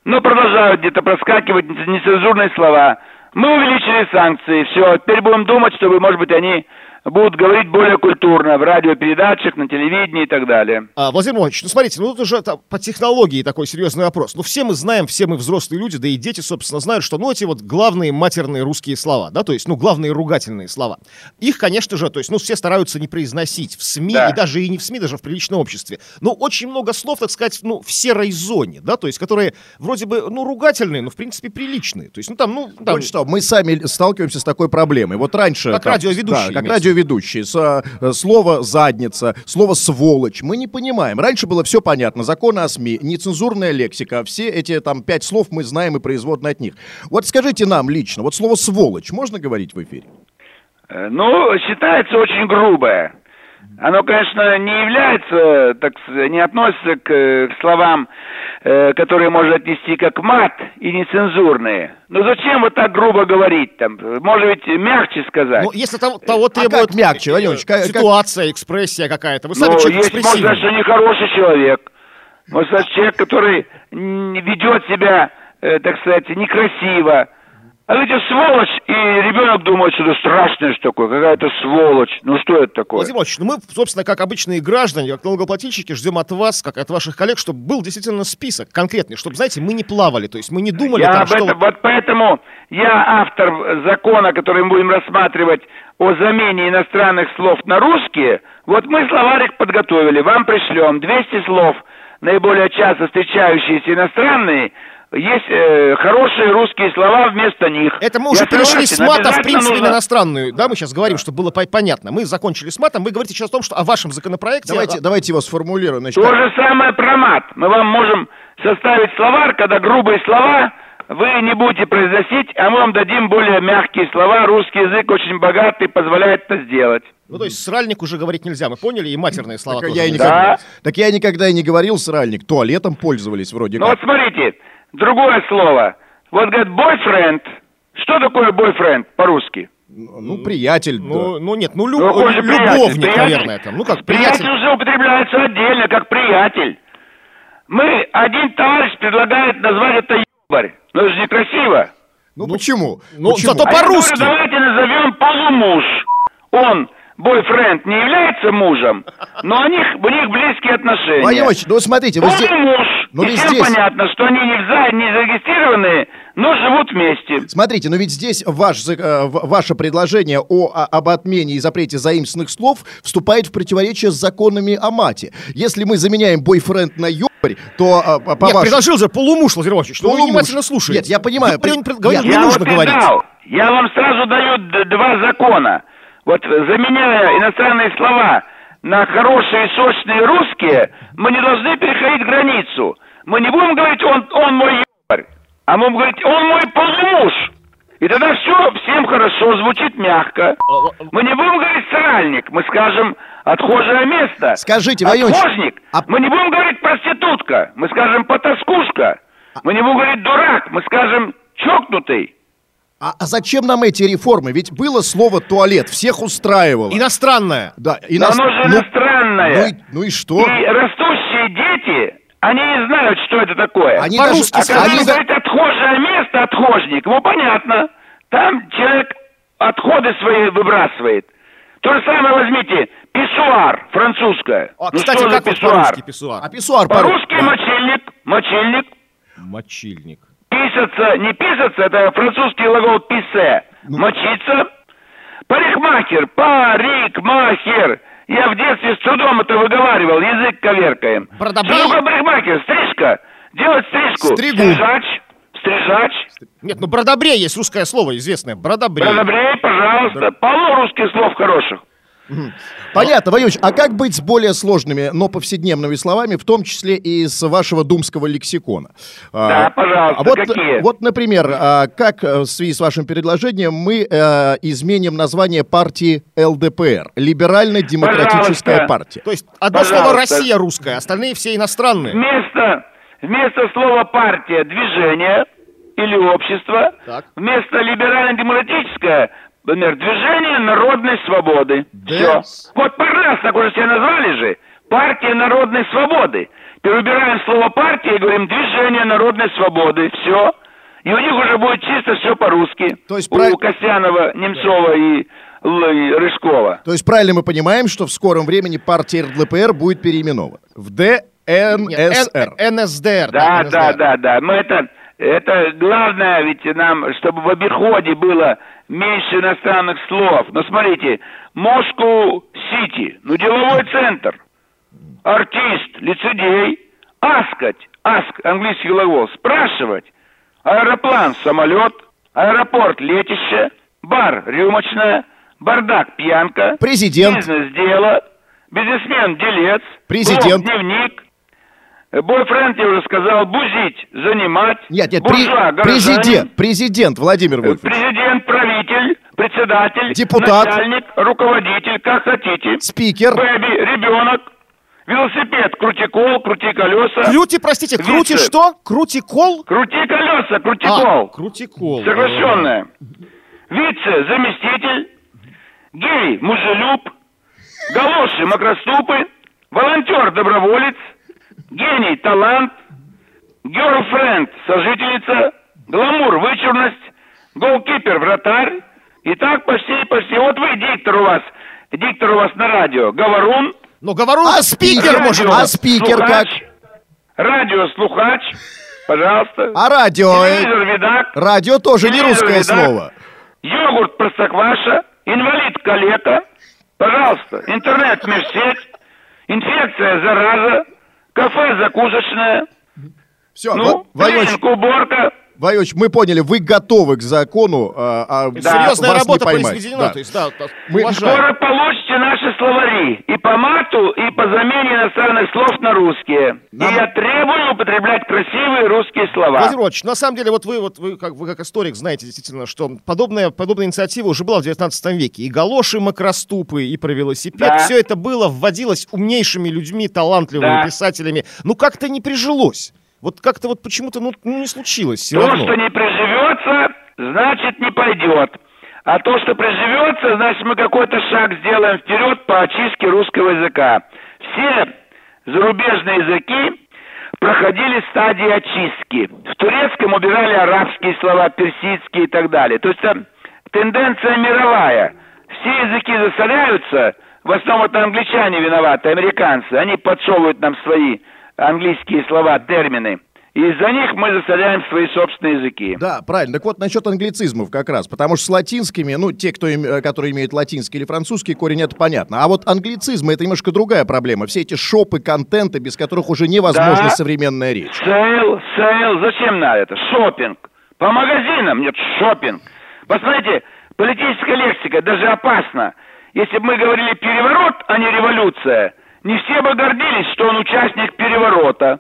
[SPEAKER 5] но продолжают где-то проскакивать нецензурные слова. Мы увеличили санкции. Все, теперь будем думать, чтобы, может быть, они будут говорить более культурно в радиопередачах, на телевидении и так далее.
[SPEAKER 4] А, Владимир Владимирович, ну смотрите, ну тут уже это по технологии такой серьезный вопрос. Ну все мы знаем, все мы взрослые люди, да и дети, собственно, знают, что ну эти вот главные матерные русские слова, да, то есть, ну главные ругательные слова. Их, конечно же, то есть, ну все стараются не произносить в СМИ,
[SPEAKER 5] Да.
[SPEAKER 4] и даже и не в СМИ, даже в приличном обществе. Но очень много слов, так сказать, ну в серой зоне, да, то есть, которые вроде бы, ну ругательные, но в принципе приличные. То есть, ну там, ну... Там,
[SPEAKER 3] Вот что, мы сами сталкиваемся с такой проблемой. Вот раньше...
[SPEAKER 4] Как радиоведущие,
[SPEAKER 3] Да, как
[SPEAKER 4] в
[SPEAKER 3] радиоведущие. С, э, слово «задница», слово «сволочь». Мы не понимаем. Раньше было все понятно. Законы о СМИ, нецензурная лексика. Все эти там пять слов мы знаем и производны от них. Вот скажите нам лично, вот слово «сволочь» можно говорить в эфире?
[SPEAKER 5] Э, Ну, считается очень грубое. Оно, конечно, не является, так не относится к, э, к словам, э, которые можно отнести как мат и нецензурные. Но зачем вот так грубо говорить там? Может быть, мягче сказать?
[SPEAKER 4] ну, если того, того
[SPEAKER 3] А
[SPEAKER 4] требует
[SPEAKER 3] как мягче,
[SPEAKER 4] э,
[SPEAKER 3] Владимир Ильич, как-
[SPEAKER 4] ситуация, экспрессия какая-то. Вы сами
[SPEAKER 5] Ну,
[SPEAKER 4] человек
[SPEAKER 5] есть, сказать, что нехороший человек. Можно сказать, человек, который ведет себя, э, так сказать, некрасиво. А говорите, сволочь, и ребенок думает, что это страшное что такое, какая-то сволочь. Ну что это такое?
[SPEAKER 4] Владимир Владимирович, ну мы, собственно, как обычные граждане, как налогоплательщики, ждем от вас, как от ваших коллег, чтобы был действительно список конкретный, чтобы, знаете, мы не плавали, то есть мы не думали
[SPEAKER 5] Я
[SPEAKER 4] там,
[SPEAKER 5] об
[SPEAKER 4] что...
[SPEAKER 5] этом, вот поэтому я автор закона, который мы будем рассматривать о замене иностранных слов на русские. Вот мы словарик подготовили, вам пришлем 200 слов, наиболее часто встречающиеся иностранные, есть э, хорошие русские слова вместо них.
[SPEAKER 4] Это мы
[SPEAKER 5] Я
[SPEAKER 4] уже перешли с мата, в принципе,
[SPEAKER 5] нужно-
[SPEAKER 4] на иностранную. Да, мы сейчас говорим, чтобы было по- понятно. Мы закончили с матом, вы говорите сейчас о том, что о вашем законопроекте...
[SPEAKER 3] Давайте,
[SPEAKER 4] а-
[SPEAKER 3] давайте его сформулируем. Значит,
[SPEAKER 5] То
[SPEAKER 3] как-
[SPEAKER 5] же самое про мат. Мы вам можем составить словарь, когда грубые слова вы не будете произносить, а мы вам дадим более мягкие слова. Русский язык очень богатый, позволяет это сделать.
[SPEAKER 4] Ну, то есть сральник уже говорить нельзя, мы поняли, и матерные слова
[SPEAKER 3] так,
[SPEAKER 4] тоже
[SPEAKER 3] я никогда,
[SPEAKER 5] Да.
[SPEAKER 3] так я никогда и не говорил сральник. Туалетом пользовались вроде
[SPEAKER 5] Ну
[SPEAKER 3] как.
[SPEAKER 5] вот смотрите, другое слово. Вот говорят, бойфренд. Что такое бойфренд по-русски?
[SPEAKER 3] Ну, приятель.
[SPEAKER 4] Ну,
[SPEAKER 3] да.
[SPEAKER 4] ну нет, ну, лю-
[SPEAKER 5] Ну, приятель?
[SPEAKER 4] любовник,
[SPEAKER 5] Приятель-
[SPEAKER 4] наверное, там. Ну как,
[SPEAKER 5] Приятель
[SPEAKER 4] приятель.
[SPEAKER 5] уже употребляется отдельно, как приятель. Мы, один товарищ предлагает назвать это ебарь. Но это же некрасиво.
[SPEAKER 3] Ну, почему?
[SPEAKER 4] ну,
[SPEAKER 3] Почему?
[SPEAKER 4] зато
[SPEAKER 5] А
[SPEAKER 4] По-русски.
[SPEAKER 5] говорю, давайте назовем полумуж. Он, бойфренд, не является мужем, но у них, у них близкие отношения.
[SPEAKER 3] Ильич, ну смотрите, вы здесь...
[SPEAKER 5] Полумуж.
[SPEAKER 3] Ну,
[SPEAKER 5] И
[SPEAKER 3] ведь
[SPEAKER 5] всем
[SPEAKER 3] здесь-
[SPEAKER 5] понятно, что они не, вза- не зарегистрированные, но живут вместе.
[SPEAKER 3] Смотрите, но ведь здесь ваш, э, ваше предложение о, о- об отмене и запрете заимственных слов вступает в противоречие с законами о мате. Если мы заменяем бойфренд на ёбарь, то а, по
[SPEAKER 4] Нет,
[SPEAKER 3] вашему-
[SPEAKER 4] предложил же полумуж, Владимир ну вы
[SPEAKER 3] Полумуж.
[SPEAKER 4] внимательно слушаете.
[SPEAKER 3] Нет, я понимаю, при-
[SPEAKER 4] при-
[SPEAKER 3] я-
[SPEAKER 4] не
[SPEAKER 5] Я
[SPEAKER 4] нужно
[SPEAKER 5] вот
[SPEAKER 4] говорить.
[SPEAKER 5] я вам сразу даю д- два закона. Вот заменяя иностранные слова на хорошие сочные русские, мы не должны переходить границу. Мы не будем говорить он, он мой ебарь, а мы будем говорить он мой полумуж. И тогда все всем хорошо, звучит мягко. Мы не будем говорить сральник, мы скажем отхожее место.
[SPEAKER 3] Скажите, Ильич,
[SPEAKER 5] Отхожник.
[SPEAKER 3] а-
[SPEAKER 5] Мы не будем говорить проститутка, мы скажем потаскушка. Мы не будем говорить дурак, мы скажем чокнутый.
[SPEAKER 3] А, а зачем нам эти реформы? Ведь было слово туалет, всех устраивало.
[SPEAKER 4] Иностранное.
[SPEAKER 3] Да, и
[SPEAKER 5] Но
[SPEAKER 3] нас-
[SPEAKER 5] оно же
[SPEAKER 3] ну,
[SPEAKER 5] иностранное.
[SPEAKER 3] ну и, ну и что?
[SPEAKER 5] И растущие дети, они не знают, что это такое.
[SPEAKER 3] Они
[SPEAKER 4] по-русски
[SPEAKER 3] даже,
[SPEAKER 5] а когда
[SPEAKER 3] они
[SPEAKER 5] говорит отхожее место, отхожник, ему понятно. Там человек отходы свои выбрасывает. То же самое возьмите, писсуар, французское.
[SPEAKER 4] А,
[SPEAKER 5] Ну
[SPEAKER 4] кстати,
[SPEAKER 5] что за
[SPEAKER 4] как
[SPEAKER 5] писсуар?
[SPEAKER 4] по-русски писсуар?
[SPEAKER 3] а писсуар
[SPEAKER 5] По-русски
[SPEAKER 3] да.
[SPEAKER 5] мочильник, мочильник.
[SPEAKER 4] Мочильник.
[SPEAKER 5] Писаться, не писаться, это французский глагол писсе.
[SPEAKER 3] Ну.
[SPEAKER 5] Мочиться. Парикмахер, парикмахер. Я в детстве с трудом это выговаривал, язык коверкаем.
[SPEAKER 4] Бродобрей?
[SPEAKER 5] Что такое парикмахер? Стрижка. Делать стрижку.
[SPEAKER 3] Стригу.
[SPEAKER 5] Стрижач. Стрижач.
[SPEAKER 4] Нет, ну бродобрей есть русское слово известное. Бродобрей.
[SPEAKER 5] Бродобрей, пожалуйста. Полно русских слов хороших.
[SPEAKER 3] Понятно, Ильич, а как быть с более сложными, но повседневными словами, в том числе и с вашего думского лексикона?
[SPEAKER 5] Да,
[SPEAKER 3] А,
[SPEAKER 5] пожалуйста,
[SPEAKER 3] а вот,
[SPEAKER 5] какие?
[SPEAKER 3] Вот, например, а, как э, в связи с вашим предложением мы э, изменим название партии ЛДПР, Либерально-демократическая партия.
[SPEAKER 4] То есть одно
[SPEAKER 5] Пожалуйста.
[SPEAKER 4] слово Россия русская, остальные все иностранные.
[SPEAKER 5] Вместо, вместо слова партия движение или общество,
[SPEAKER 4] Так.
[SPEAKER 5] вместо либерально-демократическое, например, движение народной свободы.
[SPEAKER 3] Да.
[SPEAKER 5] Все. Вот пожалуйста, так уже себя назвали же. Партия народной свободы. Перебираем слово партия и говорим движение народной свободы. Все. И у них уже будет чисто все по-русски.
[SPEAKER 3] То есть
[SPEAKER 5] у
[SPEAKER 3] прав-
[SPEAKER 5] Костянова, Немцова и, Л- и Рыжкова.
[SPEAKER 3] То есть правильно мы понимаем, что в скором времени партия ЛДПР будет переименована в
[SPEAKER 4] Нет,
[SPEAKER 3] ДНСР.
[SPEAKER 4] Н- НСДР.
[SPEAKER 5] Да, да,
[SPEAKER 4] НСДР.
[SPEAKER 5] да, да. Мы это, это главное, ведь нам, чтобы в обиходе было меньше иностранных слов. Но смотрите, Москву-Сити, ну деловой центр, артист, лицедей, аскать, аск, английский глагол, спрашивать, аэроплан, самолет, аэропорт, летище, бар, рюмочная, бардак, пьянка,
[SPEAKER 3] Президент.
[SPEAKER 5] бизнес-дело, бизнесмен, делец,
[SPEAKER 3] Президент.
[SPEAKER 5] блог, дневник, Бойфренд, я уже сказал, бузить, занимать.
[SPEAKER 3] Нет, нет, при-
[SPEAKER 5] буржуа, горожанин,
[SPEAKER 3] президент, президент Владимир Вольфович.
[SPEAKER 5] Президент, правитель, председатель,
[SPEAKER 3] Депутат.
[SPEAKER 5] начальник, руководитель, как хотите.
[SPEAKER 3] Спикер.
[SPEAKER 5] Бэби, ребенок, велосипед, крути кол, крути колеса.
[SPEAKER 4] Крути, простите, крути
[SPEAKER 5] Вице.
[SPEAKER 4] что? Крути кол?
[SPEAKER 5] Крути колеса, крути
[SPEAKER 4] А,
[SPEAKER 5] кол.
[SPEAKER 4] крути кол.
[SPEAKER 5] Соглашенное. Вице, заместитель, гей, мужелюб, галоши, макроступы, волонтер, доброволец, гений, талант, герлфренд, сожительница, гламур, вычурность, голкипер, вратарь. И так почти, почти. Вот вы диктор у вас, диктор у вас на радио. Говорун.
[SPEAKER 4] Но говорю,
[SPEAKER 3] А
[SPEAKER 4] спикер
[SPEAKER 3] радио?
[SPEAKER 4] может...
[SPEAKER 3] А спикер как?
[SPEAKER 5] слухач. Радио слухач. Пожалуйста.
[SPEAKER 3] А радио? э,
[SPEAKER 5] Телевизор видак.
[SPEAKER 3] Радио тоже не русское
[SPEAKER 5] видак.
[SPEAKER 3] слово.
[SPEAKER 5] Йогурт простокваша. Инвалид калека. Пожалуйста. Интернет межсеть. Инфекция зараза. Кафе закусочное.
[SPEAKER 3] Все,
[SPEAKER 5] Ну, тренинг, уборка.
[SPEAKER 3] Владимирович, мы поняли, вы готовы к закону, а, а
[SPEAKER 5] Да.
[SPEAKER 4] Серьезная работа произведена,
[SPEAKER 3] Да.
[SPEAKER 4] то есть, да,
[SPEAKER 3] Мы-.
[SPEAKER 5] Скоро получите наши словари и по мату, и по замене иностранных слов на русские.
[SPEAKER 3] Нам-
[SPEAKER 5] И я требую употреблять красивые русские слова.
[SPEAKER 4] Владимир Иванович, на самом деле, вот вы, вот вы, как, вы как историк знаете действительно, что подобная, подобная инициатива уже была в 19 веке. И галоши, макроступы, и про велосипед.
[SPEAKER 5] Да.
[SPEAKER 4] Все это было, вводилось умнейшими людьми, талантливыми
[SPEAKER 5] Да.
[SPEAKER 4] писателями. Ну, как-то не прижилось. Вот как-то вот почему-то, ну, ну, не случилось все
[SPEAKER 5] То,
[SPEAKER 4] равно.
[SPEAKER 5] что не приживется, значит не пойдет. А то, что приживется, значит мы какой-то шаг сделаем вперед по очистке русского языка. Все зарубежные языки проходили стадии очистки. В турецком убирали арабские слова, персидские и так далее. То есть это тенденция мировая. Все языки засоряются, в основном это англичане виноваты, американцы. Они подсовывают нам свои английские слова, термины. И из-за них мы засоряем свои собственные языки.
[SPEAKER 3] Да, правильно. Так вот, насчет англицизмов как раз. Потому что с латинскими, ну, те, кто, им- э, которые имеют латинский или французский корень, это понятно. А вот англицизмы — это немножко другая проблема. Все эти шопы, контенты, без которых уже невозможна
[SPEAKER 5] Да.
[SPEAKER 3] современная речь.
[SPEAKER 5] Sale, sale, зачем надо это? Шопинг. По магазинам нет шопинг. Посмотрите, политическая лексика даже опасна. Если бы мы говорили переворот, а не революция, не все бы гордились, что он участник переворота.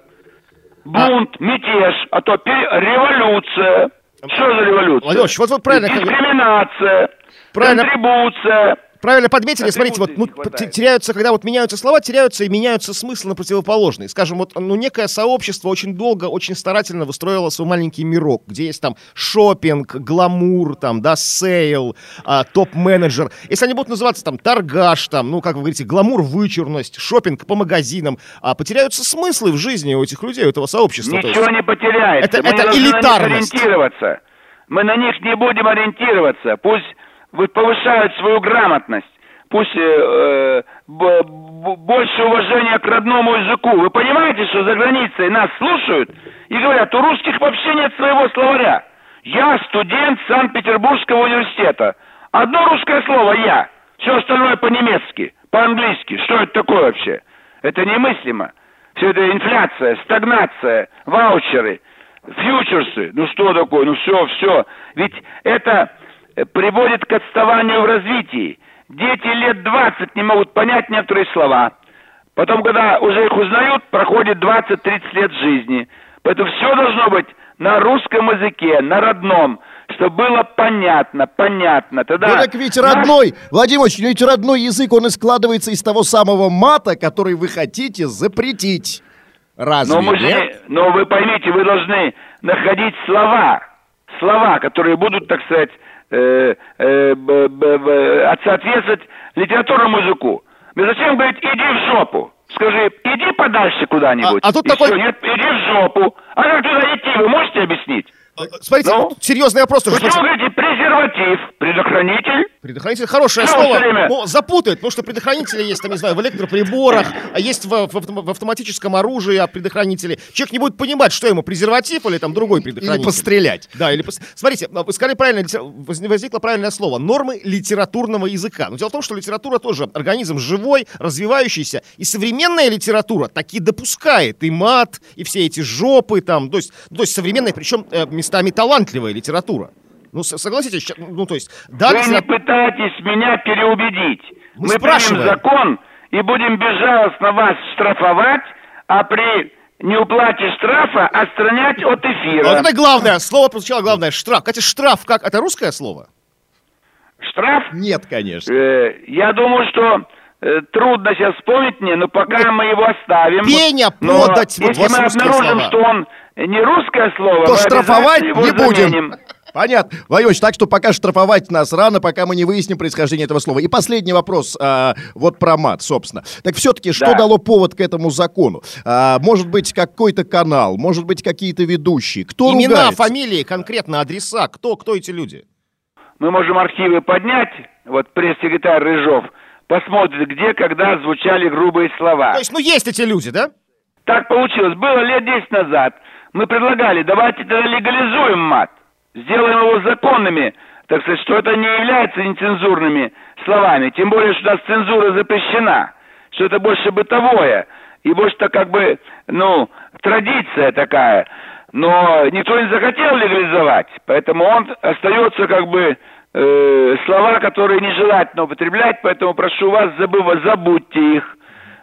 [SPEAKER 5] Бунт, мятеж, а то пере- революция. Что за революция?
[SPEAKER 4] Владимир вот вы правильно-
[SPEAKER 5] Дискриминация,
[SPEAKER 4] Правильно-
[SPEAKER 5] контрибуция.
[SPEAKER 4] Правильно подметили, смотрите, вот ну, теряются, когда вот меняются слова, теряются и меняются смыслы на противоположные. Скажем, вот ну, некое сообщество очень долго, очень старательно выстроило свой маленький мирок, где есть там шопинг, гламур, там, да, sale, а, топ-менеджер. Если они будут называться там торгаш, там, ну, как вы говорите, гламур, вычурность, шопинг по магазинам, а, потеряются смыслы в жизни у этих людей, у этого сообщества.
[SPEAKER 5] Ничего
[SPEAKER 4] есть.
[SPEAKER 5] не потеряется.
[SPEAKER 4] Это-
[SPEAKER 5] Мы
[SPEAKER 4] это элитарность.
[SPEAKER 5] ориентироваться. Мы на них не будем ориентироваться. Пусть повышают свою грамотность. Пусть э, э, больше уважения к родному языку. Вы понимаете, что за границей нас слушают и говорят, у русских вообще нет своего словаря. Я студент Санкт-Петербургского университета. Одно русское слово «я». Все остальное по-немецки, по-английски. Что это такое вообще? Это немыслимо. Все это инфляция, стагнация, ваучеры, фьючерсы. Ну что такое? Ну все, все. Ведь это приводит к отставанию в развитии. Дети лет 20 не могут понять некоторые слова. Потом, когда уже их узнают, проходит 20-30 лет жизни. Поэтому все должно быть на русском языке, на родном, чтобы было понятно, понятно. Тогда
[SPEAKER 3] Ну так ведь
[SPEAKER 5] наш-
[SPEAKER 3] родной, Владимир Ильич, ведь родной язык, он и складывается из того самого мата, который вы хотите запретить. Разве
[SPEAKER 5] Но, мы же
[SPEAKER 3] нет?
[SPEAKER 5] но вы поймите, вы должны находить слова, слова, которые будут, так сказать, э, э, б- б- б- от- соответствовать литературному языку. Ну зачем говорить «иди в жопу»? Скажи, иди подальше куда-нибудь.
[SPEAKER 4] А- а тут
[SPEAKER 5] И
[SPEAKER 4] такой-
[SPEAKER 5] всё, нет, иди в жопу. А как туда идти, вы можете объяснить?
[SPEAKER 4] Смотрите,
[SPEAKER 5] Ну?
[SPEAKER 4] серьезный вопрос.
[SPEAKER 5] Почему
[SPEAKER 4] смотрите.
[SPEAKER 5] говорите презерватив, предохранитель?
[SPEAKER 4] Предохранитель хорошее
[SPEAKER 5] Ну,
[SPEAKER 4] слово, но запутает, потому что предохранители есть, там, не знаю, в электроприборах, а есть в, в в автоматическом оружии а предохранители. Человек не будет понимать, что ему, презерватив или там другой предохранитель.
[SPEAKER 3] Или пострелять.
[SPEAKER 4] Да, или пос- Смотрите, а, вы сказали правильно, возникло правильное слово. Нормы литературного языка. Но дело в том, что литература тоже организм живой, развивающийся, и современная литература таки допускает и мат, и все эти жопы там, то есть, то есть современная, причем э, местами талантливая литература. Ну, согласитесь, ну, то есть, да,
[SPEAKER 5] Вы не пытайтесь меня переубедить.
[SPEAKER 4] Мы
[SPEAKER 5] Мы,
[SPEAKER 4] спрашиваем.
[SPEAKER 5] примем закон и будем безжалостно вас штрафовать, а при неуплате штрафа отстранять от эфира.
[SPEAKER 4] Вот это главное, слово прозвучало главное, штраф. Кстати, штраф, как, это русское слово?
[SPEAKER 5] Штраф?
[SPEAKER 3] Нет, конечно.
[SPEAKER 5] Э, я думаю, что э, трудно сейчас вспомнить мне, но пока мы его оставим.
[SPEAKER 4] Пеня
[SPEAKER 5] Но
[SPEAKER 4] подать, вот
[SPEAKER 5] если мы обнаружим,
[SPEAKER 4] слова.
[SPEAKER 5] что он не русское слово,
[SPEAKER 3] То штрафовать не будем.
[SPEAKER 5] заменим.
[SPEAKER 3] Понятно. Владимир Ильич, так что пока штрафовать нас рано, пока мы не выясним происхождение этого слова. И последний вопрос, а, вот про мат, собственно. Так все-таки, что
[SPEAKER 5] Да.
[SPEAKER 3] дало повод к этому закону? А, может быть, какой-то канал, может быть, какие-то ведущие. Кто
[SPEAKER 4] Имена,
[SPEAKER 3] ругается?
[SPEAKER 4] фамилии, конкретно адреса, кто, кто эти люди?
[SPEAKER 5] мы можем архивы поднять, вот пресс-секретарь Рыжов посмотрит, где, когда звучали грубые слова.
[SPEAKER 4] То есть, ну, есть эти люди, да?
[SPEAKER 5] Так получилось. Было лет 10 назад. Мы предлагали, давайте тогда легализуем мат. Сделаем его законными, так сказать, что это не является нецензурными словами. Тем более, что у нас цензура запрещена. Что это больше бытовое. И больше-то как бы, ну, традиция такая. Но никто не захотел легализовать. Поэтому он остается как бы э, слова, которые нежелательно употреблять. Поэтому прошу вас, забыв, забудьте их.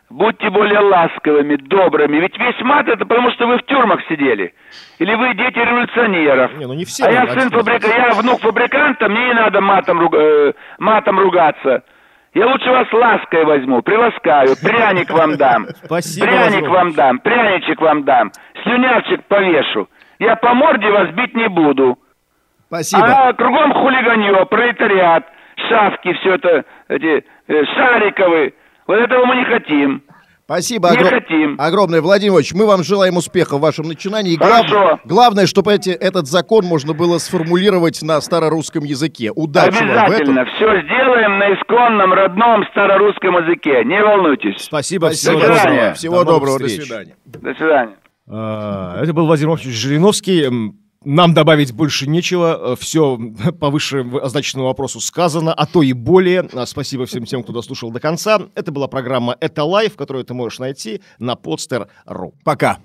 [SPEAKER 5] Будьте более ласковыми, добрыми. Ведь весь мат это потому, что вы в тюрьмах сидели. Или вы дети революционеров.
[SPEAKER 4] Не, ну не все.
[SPEAKER 5] а я сын фабрика, я внук фабриканта, мне не надо матом, руга- э, матом ругаться. Я лучше вас лаской возьму, приласкаю, пряник вам дам.
[SPEAKER 4] Спасибо,
[SPEAKER 5] Пряник вам дам, пряничек вам дам, слюнявчик повешу. Я по морде вас бить не буду.
[SPEAKER 3] Спасибо.
[SPEAKER 5] А кругом хулиганье, пролетариат, шавки, все это, эти э, шариковы. Вот этого мы не хотим.
[SPEAKER 3] Спасибо
[SPEAKER 5] Не
[SPEAKER 3] огром-
[SPEAKER 5] хотим.
[SPEAKER 3] огромное, Владимир Ильич. Мы вам желаем успеха в вашем начинании. И
[SPEAKER 5] Хорошо.
[SPEAKER 3] главное, чтобы эти, этот закон можно было сформулировать на старорусском языке. Удачи вам в этом.
[SPEAKER 5] Обязательно. Все сделаем на исконном, родном старорусском языке. Не волнуйтесь.
[SPEAKER 4] Спасибо, всего
[SPEAKER 5] До
[SPEAKER 4] доброго.
[SPEAKER 3] Всего
[SPEAKER 4] До
[SPEAKER 3] доброго. До свидания.
[SPEAKER 5] До свидания.
[SPEAKER 4] А, Это был Владимир Владимирович Жириновский. Нам добавить больше нечего. Все по выше означенному вопросу сказано, а то и более. А, Спасибо всем тем, кто дослушал до конца. Это была программа «Это лайф», которую ты можешь найти на podster.ru.
[SPEAKER 3] Пока.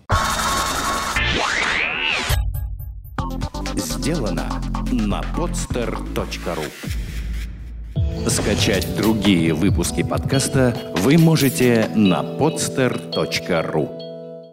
[SPEAKER 1] Сделано на podster.ru Скачать другие выпуски подкаста вы можете на podster.ru